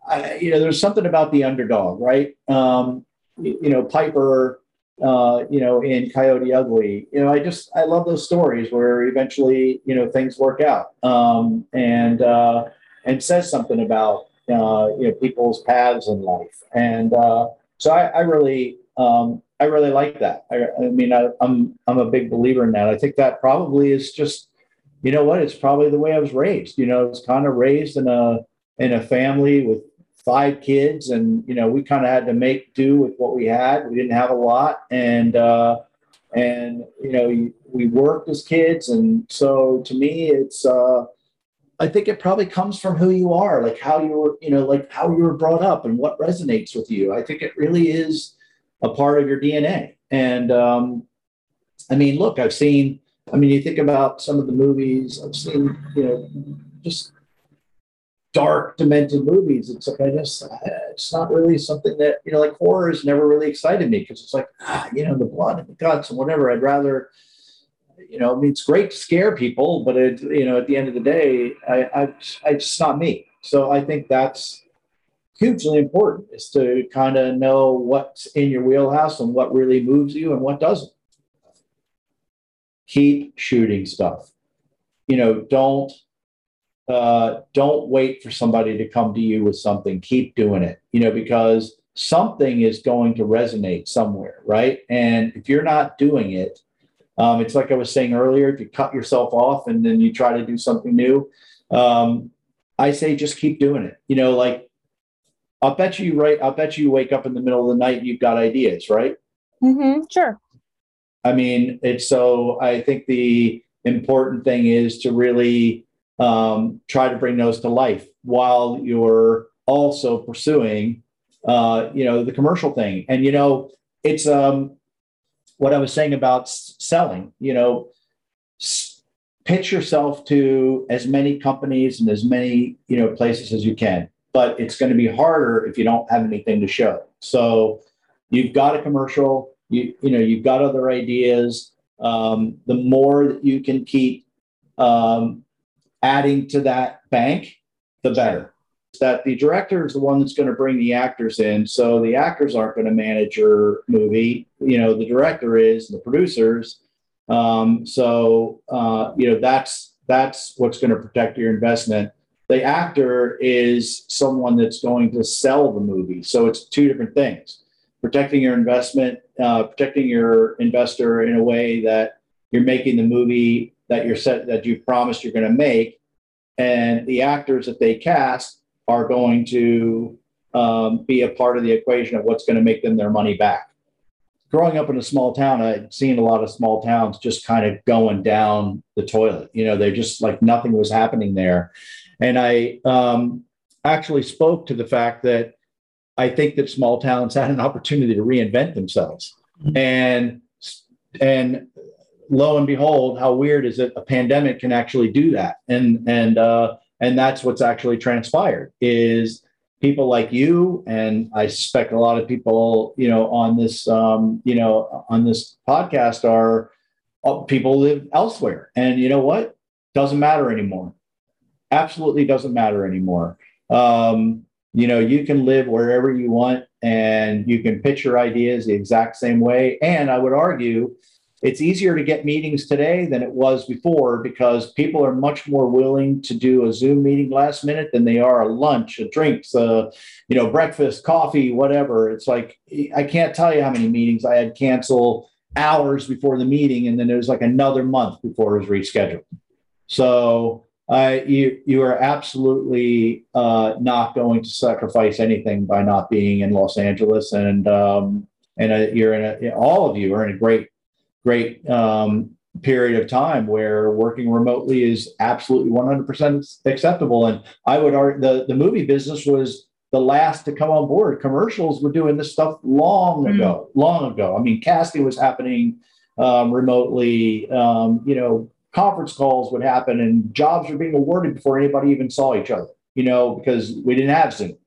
I, you know, there's something about the underdog, right? Um, you know, Piper, uh, you know, in Coyote Ugly. You know, I just I love those stories where eventually, you know, things work out, um, and uh, and says something about uh, you know people's paths in life, and uh, so I, I really um, I really like that. I, I mean, I, I'm I'm a big believer in that. I think that probably is just, you know what? It's probably the way I was raised. You know, I was kind of raised in a in a family with five kids, and you know, we kind of had to make do with what we had. We didn't have a lot, and uh, and you know, we worked as kids, and so to me, it's. Uh, I think it probably comes from who you are, like how you were, you know, like how you were brought up and what resonates with you. I think it really is a part of your DNA. And um, I mean, look, I've seen. I mean, you think about some of the movies I've seen. You know, just dark, demented movies. It's like I just, it's not really something that you know, like horror has never really excited me because it's like, ah, you know, the blood and the guts and whatever. I'd rather, you know, I mean, it's great to scare people, but it, you know, at the end of the day, I, I, it's not me. So I think that's hugely important is to kind of know what's in your wheelhouse and what really moves you and what doesn't. Keep shooting stuff. You know, don't uh, don't wait for somebody to come to you with something. Keep doing it. You know, because something is going to resonate somewhere, right? And if you're not doing it, um, it's like I was saying earlier. If you cut yourself off and then you try to do something new, um, I say just keep doing it. You know, like I'll bet you right. I'll bet you wake up in the middle of the night and you've got ideas, right? Mm-hmm. Sure. I mean, it's so. I think the important thing is to really um, try to bring those to life while you're also pursuing, uh, you know, the commercial thing. And you know, it's um, what I was saying about s- selling. You know, s- pitch yourself to as many companies and as many you know places as you can but it's going to be harder if you don't have anything to show. So you've got a commercial, you you know you've got other ideas. Um, the more that you can keep um, adding to that bank, the better. That the director is the one that's going to bring the actors in. So the actors aren't going to manage your movie. You know, the director is, the producers. Um, so uh, you know that's that's what's going to protect your investment. The actor is someone that's going to sell the movie. So it's two different things: protecting your investment, uh, protecting your investor in a way that you're making the movie that you're set that you promised you're going to make, and the actors that they cast are going to um, be a part of the equation of what's going to make them their money back. Growing up in a small town, I'd seen a lot of small towns just kind of going down the toilet. You know, they just like nothing was happening there. And I um, actually spoke to the fact that I think that small towns had an opportunity to reinvent themselves. And and lo and behold, how weird is it? A pandemic can actually do that. And and uh, and that's what's actually transpired is people like you and i suspect a lot of people you know on this um, you know on this podcast are uh, people live elsewhere and you know what doesn't matter anymore absolutely doesn't matter anymore um, you know you can live wherever you want and you can pitch your ideas the exact same way and i would argue it's easier to get meetings today than it was before because people are much more willing to do a Zoom meeting last minute than they are a lunch, a drinks, a, you know, breakfast, coffee, whatever. It's like I can't tell you how many meetings I had cancel hours before the meeting, and then it was like another month before it was rescheduled. So uh, you you are absolutely uh, not going to sacrifice anything by not being in Los Angeles, and um, and uh, you're in a, all of you are in a great great um, period of time where working remotely is absolutely 100% acceptable. And I would argue the, the movie business was the last to come on board. Commercials were doing this stuff long mm-hmm. ago, long ago. I mean, casting was happening um, remotely. Um, you know, conference calls would happen and jobs were being awarded before anybody even saw each other, you know, because we didn't have Zoom.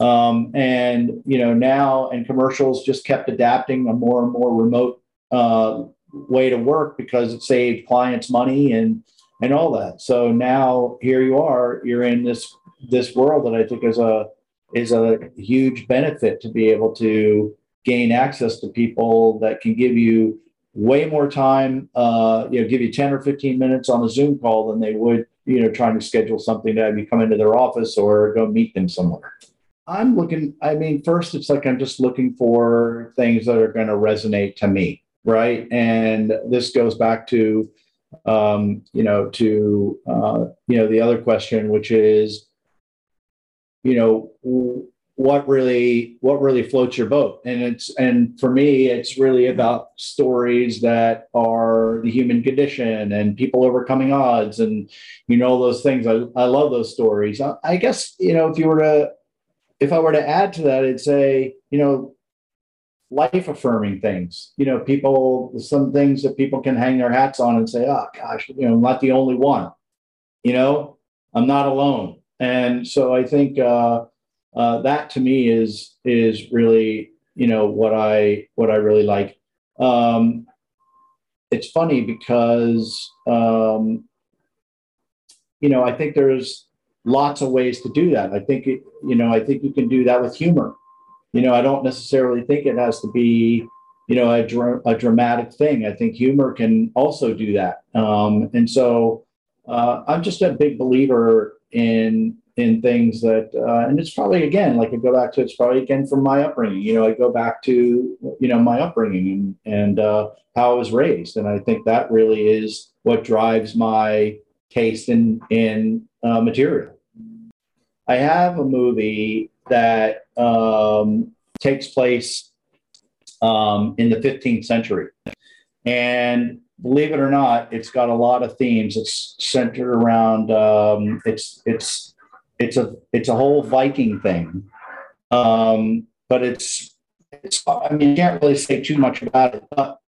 Um, and, you know, now and commercials just kept adapting a more and more remote uh, way to work because it saved clients money and and all that. So now here you are, you're in this this world that I think is a is a huge benefit to be able to gain access to people that can give you way more time, uh, you know, give you 10 or 15 minutes on a Zoom call than they would, you know, trying to schedule something to have you come into their office or go meet them somewhere. I'm looking, I mean, first, it's like I'm just looking for things that are going to resonate to me right? And this goes back to, um, you know, to uh, you know the other question, which is, you know, what really what really floats your boat? And it's and for me it's really about stories that are the human condition and people overcoming odds and you know those things. I, I love those stories. I, I guess you know if you were to if i were to add to that i'd say you know life affirming things. You know, people, some things that people can hang their hats on and say, oh gosh, you know, I'm not the only one. You know, I'm not alone. And so I think uh, uh, that to me is is really you know what I what I really like. Um, it's funny because um, you know I think there's lots of ways to do that. I think it, you know I think you can do that with humor you know, I don't necessarily think it has to be, you know, a, dr- a dramatic thing. I think humor can also do that. Um, and so uh, I'm just a big believer in in things that, uh, and it's probably again, like I go back to, it's probably again from my upbringing. You know, I go back to, you know, my upbringing and and uh, how I was raised, and I think that really is what drives my taste in in uh, material. I have a movie that um, takes place um, in the 15th century. And believe it or not, it's got a lot of themes. It's centered around um, it's it's it's a it's a whole Viking thing, um, but it's it's I mean you can't really say too much about it. But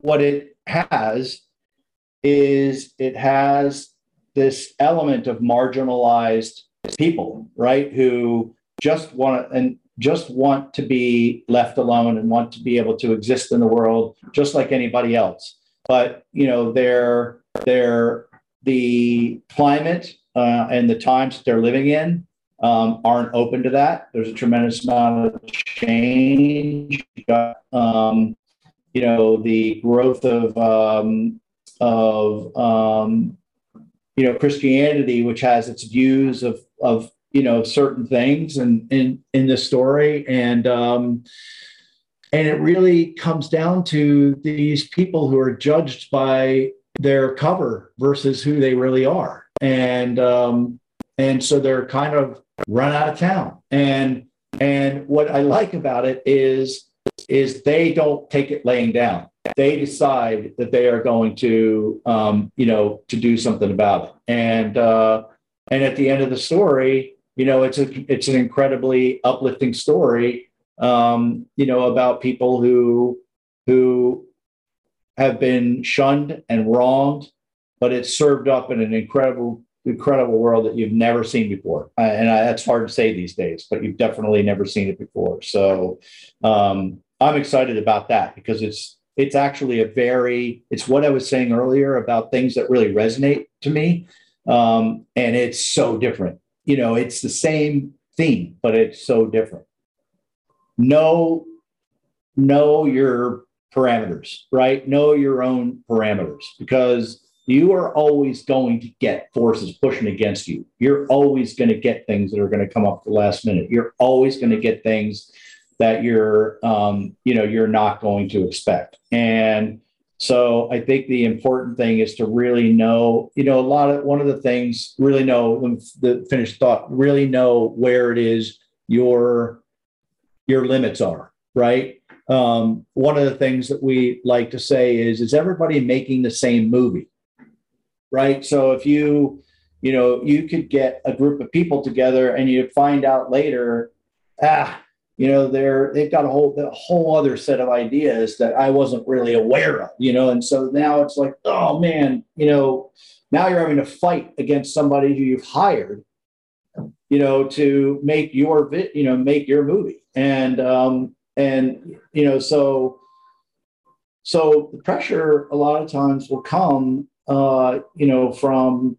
what it has is it has this element of marginalized people, right? Who just want to, and just want to be left alone and want to be able to exist in the world just like anybody else. But you know, they're they're the climate uh, and the times that they're living in um, aren't open to that. There's a tremendous amount of change. Um, you know, the growth of um, of um, you know Christianity, which has its views of of you know certain things and in in this story. And um and it really comes down to these people who are judged by their cover versus who they really are. And um and so they're kind of run out of town. And and what i like about it is is they don't take it laying down. They decide that they are going to um you know to do something about it. And uh and at the end of the story you know, it's a it's an incredibly uplifting story. Um, you know, about people who who have been shunned and wronged, but it's served up in an incredible incredible world that you've never seen before. And I, that's hard to say these days, but you've definitely never seen it before. So um, I'm excited about that because it's it's actually a very it's what I was saying earlier about things that really resonate to me, um, and it's so different you know, it's the same theme, but it's so different. Know, know your parameters, right? Know your own parameters because you are always going to get forces pushing against you. You're always going to get things that are going to come up the last minute. You're always going to get things that you're, um, you know, you're not going to expect. And so I think the important thing is to really know, you know, a lot of one of the things, really know the finished thought, really know where it is your your limits are, right? Um, one of the things that we like to say is, is everybody making the same movie? Right. So if you, you know, you could get a group of people together and you find out later, ah, you know they're they've got a whole a whole other set of ideas that I wasn't really aware of, you know, and so now it's like, oh man, you know, now you're having to fight against somebody who you've hired, you know, to make your you know, make your movie, and um, and you know, so so the pressure a lot of times will come, uh, you know, from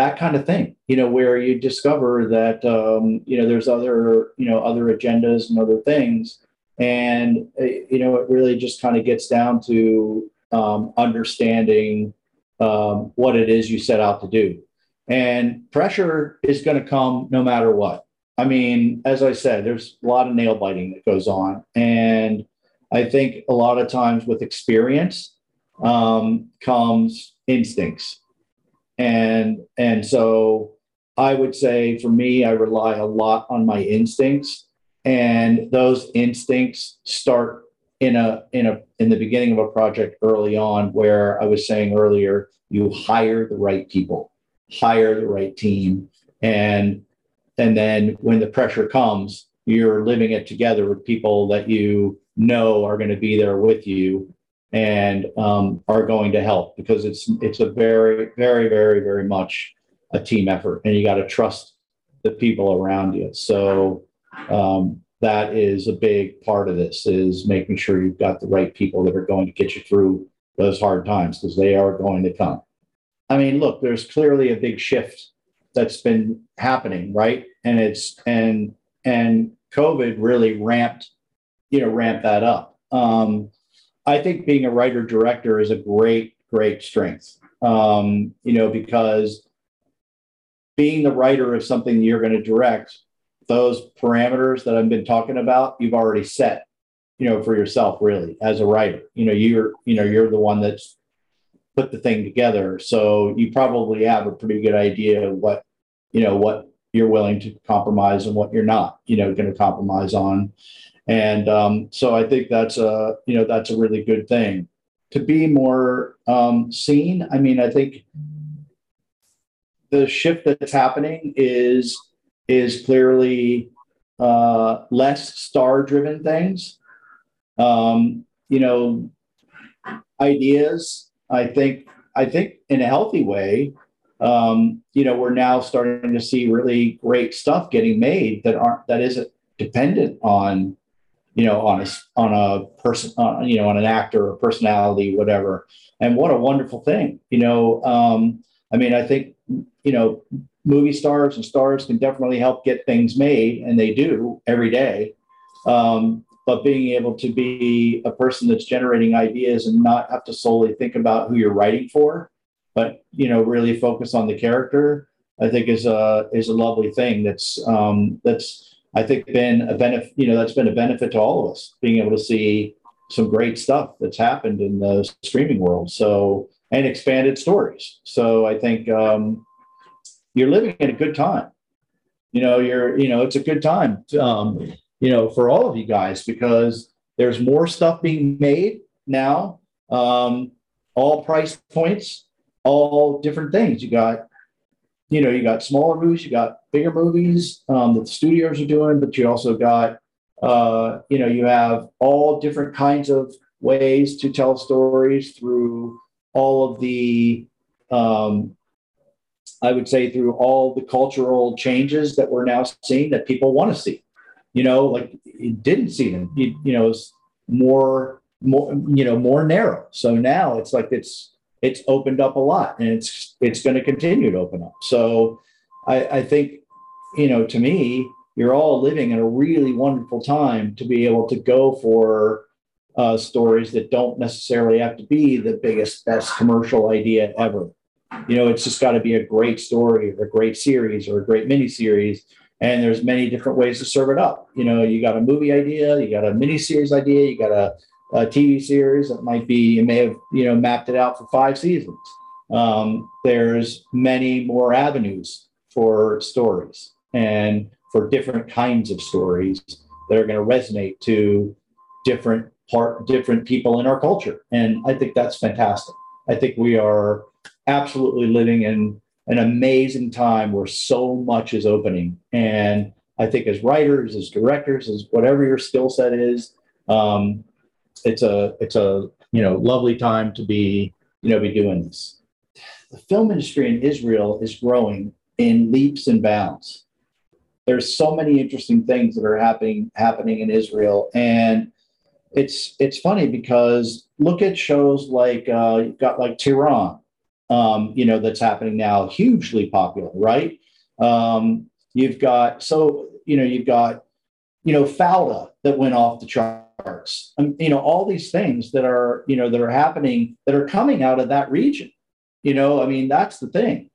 that kind of thing you know where you discover that um, you know there's other you know other agendas and other things. And uh, you know it really just kind of gets down to um, understanding um, what it is you set out to do. And pressure is going to come no matter what. I mean as i said there's a lot of nail biting that goes on. And i think a lot of times with experience um, comes instincts and and so i would say for me i rely a lot on my instincts. And those instincts start in a in a in the beginning of a project early on where i was saying earlier you hire the right people hire the right team. And and then when the pressure comes you're living it together with people that you know are going to be there with you and um, are going to help because it's it's a very very very very much a team effort and you got to trust the people around you. So um, that is a big part of this is making sure you've got the right people that are going to get you through those hard times because they are going to come. I mean look there's clearly a big shift that's been happening right? And it's and and covid really ramped you know ramped that up. Um, I think being a writer director is a great, great strength. Um, you know, because being the writer of something you're going to direct, those parameters that I've been talking about, you've already set, you know, for yourself really as a writer. You know, you're, you know, you're the one that's put the thing together. So you probably have a pretty good idea of what, you know, what you're willing to compromise and what you're not, you know, going to compromise on. And um, so I think that's a you know that's a really good thing to be more um, seen. I mean, I think the shift that's happening is is clearly uh, less star driven things. Um, you know, ideas. I think I think in a healthy way, um, you know, we're now starting to see really great stuff getting made that aren't that isn't dependent on, you know, on a on a person, uh, you know, on an actor or personality, whatever. And what a wonderful thing, you know. Um, I mean, I think you know, movie stars and stars can definitely help get things made, and they do every day. Um, but being able to be a person that's generating ideas and not have to solely think about who you're writing for, but you know, really focus on the character, I think is a is a lovely thing. That's um, that's I think been a benefit. You know, that's been a benefit to all of us being able to see some great stuff that's happened in the streaming world. So and expanded stories. So I think um, you're living in a good time. You know, you're you know it's a good time. Um, you know, for all of you guys because there's more stuff being made now. Um, all price points, all different things. You got, you know, you got smaller movies, you got bigger movies um, that the studios are doing, but you also got, uh, you know, you have all different kinds of ways to tell stories through all of the um, I would say through all the cultural changes that we're now seeing that people want to see. You know, like you didn't see them. You, you know, it's more more you know more narrow. So now it's like it's it's opened up a lot, and it's it's going to continue to open up. So I, I think you know to me you're all living in a really wonderful time to be able to go for uh, stories that don't necessarily have to be the biggest, best commercial idea ever. You know, it's just got to be a great story or a great series or a great mini series. And there's many different ways to serve it up. You know, you got a movie idea, you got a mini series idea, you got a, a TV series that might be, you may have, you know, mapped it out for five seasons. Um, there's many more avenues for stories and for different kinds of stories that are going to resonate to different part different people in our culture. And I think that's fantastic. I think we are absolutely living in an amazing time where so much is opening. And I think as writers, as directors, as whatever your skill set is, um, it's a it's a you know lovely time to be you know be doing this. The film industry in Israel is growing in leaps and bounds. There's so many interesting things that are happening happening in Israel, and it's it's funny because look at shows like uh, you've got like Tehran, um, you know, that's happening now, hugely popular, right? Um, you've got so you know you've got you know Fauda that went off the and you know all these things that are you know that are happening that are coming out of that region. You know, I mean that's the thing.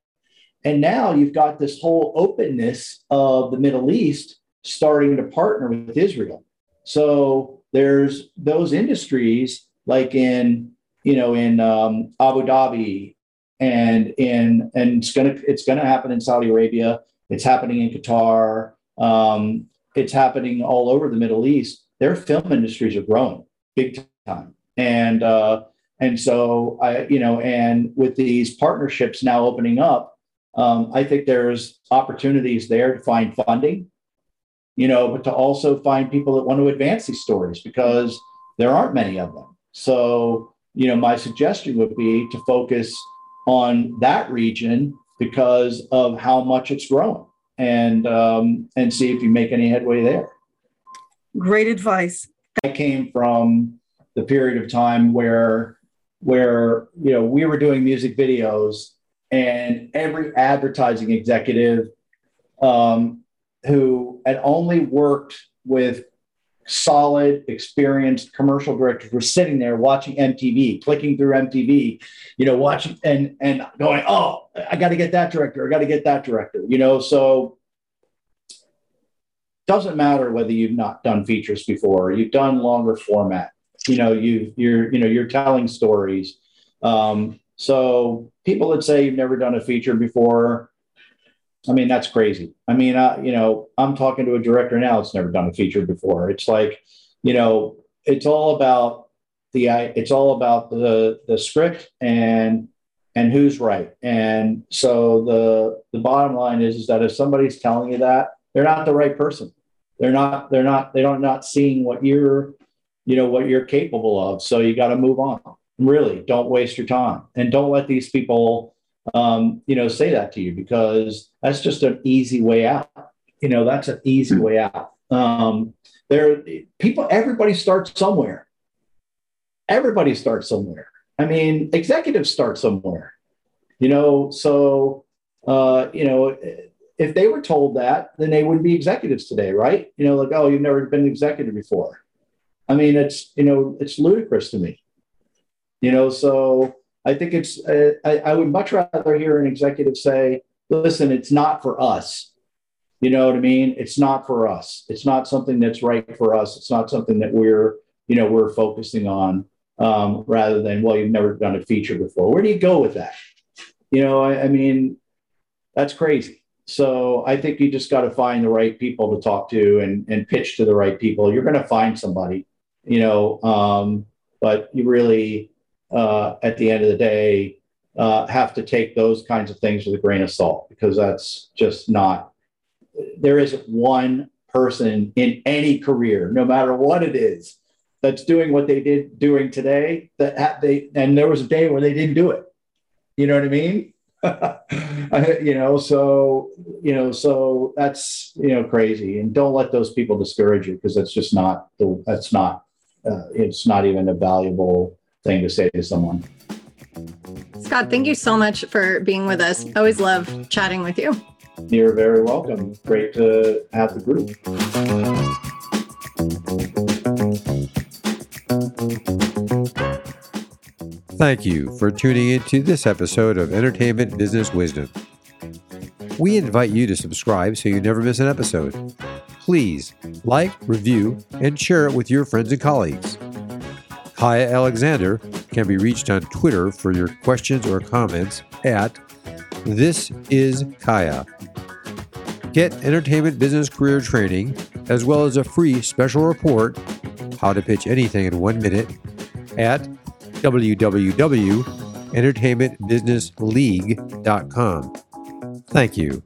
And now you've got this whole openness of the Middle East starting to partner with Israel. So there's those industries like in you know in um, Abu Dhabi and in and it's gonna it's gonna happen in Saudi Arabia. It's happening in Qatar. Um, it's happening all over the Middle East. Their film industries are growing big time, and uh, and so I you know and with these partnerships now opening up, um, I think there's opportunities there to find funding you know, but to also find people that want to advance these stories because there aren't many of them. So, you know, my suggestion would be to focus on that region because of how much it's growing and um, and see if you make any headway there. Great advice. I came from the period of time where where you know we were doing music videos and every advertising executive um, who had only worked with solid, experienced commercial directors were sitting there watching MTV, clicking through MTV, you know, watching and and going, oh, I got to get that director, I got to get that director, you know. So doesn't matter whether you've not done features before, you've done longer format, you know, you you're you know you're telling stories. Um, so people that say you've never done a feature before, I mean, that's crazy. I mean, uh, you know, I'm talking to a director now that's never done a feature before. It's like, you know, it's all about the it's all about the the script and and who's right. And so the the bottom line is, is that if somebody's telling you that, they're not the right person. They're not they're not they don't not seeing what you're you know what you're capable of. So you got to move on. Really, don't waste your time and don't let these people um, you know, say that to you because that's just an easy way out. You know, that's an easy way out. Um, there, people, everybody starts somewhere. Everybody starts somewhere. I mean, executives start somewhere. You know, so uh, you know, if they were told that, then they wouldn't be executives today, right? You know, like, oh, you've never been an executive before. I mean, it's you know, it's ludicrous to me. You know, so I think it's, uh, I, I would much rather hear an executive say, listen, it's not for us. You know what I mean? It's not for us. It's not something that's right for us. It's not something that we're, you know, we're focusing on um, rather than, well, you've never done a feature before. Where do you go with that? You know, I, I mean, that's crazy. So I think you just got to find the right people to talk to and, and pitch to the right people. You're going to find somebody, you know, um, but you really, uh, at the end of the day, uh, have to take those kinds of things with a grain of salt because that's just not, there isn't one person in any career, no matter what it is, that's doing what they did doing today that they, and there was a day where they didn't do it. You know what I mean? (laughs) you know, so, you know, so that's, you know, crazy and don't let those people discourage you because that's just not the, that's not, uh, it's not even a valuable thing to say to someone. Scott, thank you so much for being with us. Always love chatting with you. You're very welcome. Great to have the group. Thank you for tuning in to this episode of Entertainment Business Wisdom. We invite you to subscribe so you never miss an episode. Please like, review, and share it with your friends and colleagues. Kaya Alexander can be reached on Twitter for your questions or comments at This is Kaya. Get entertainment business career training as well as a free special report, How to Pitch Anything in One Minute, at www.entertainmentbusinessleague.com. Thank you.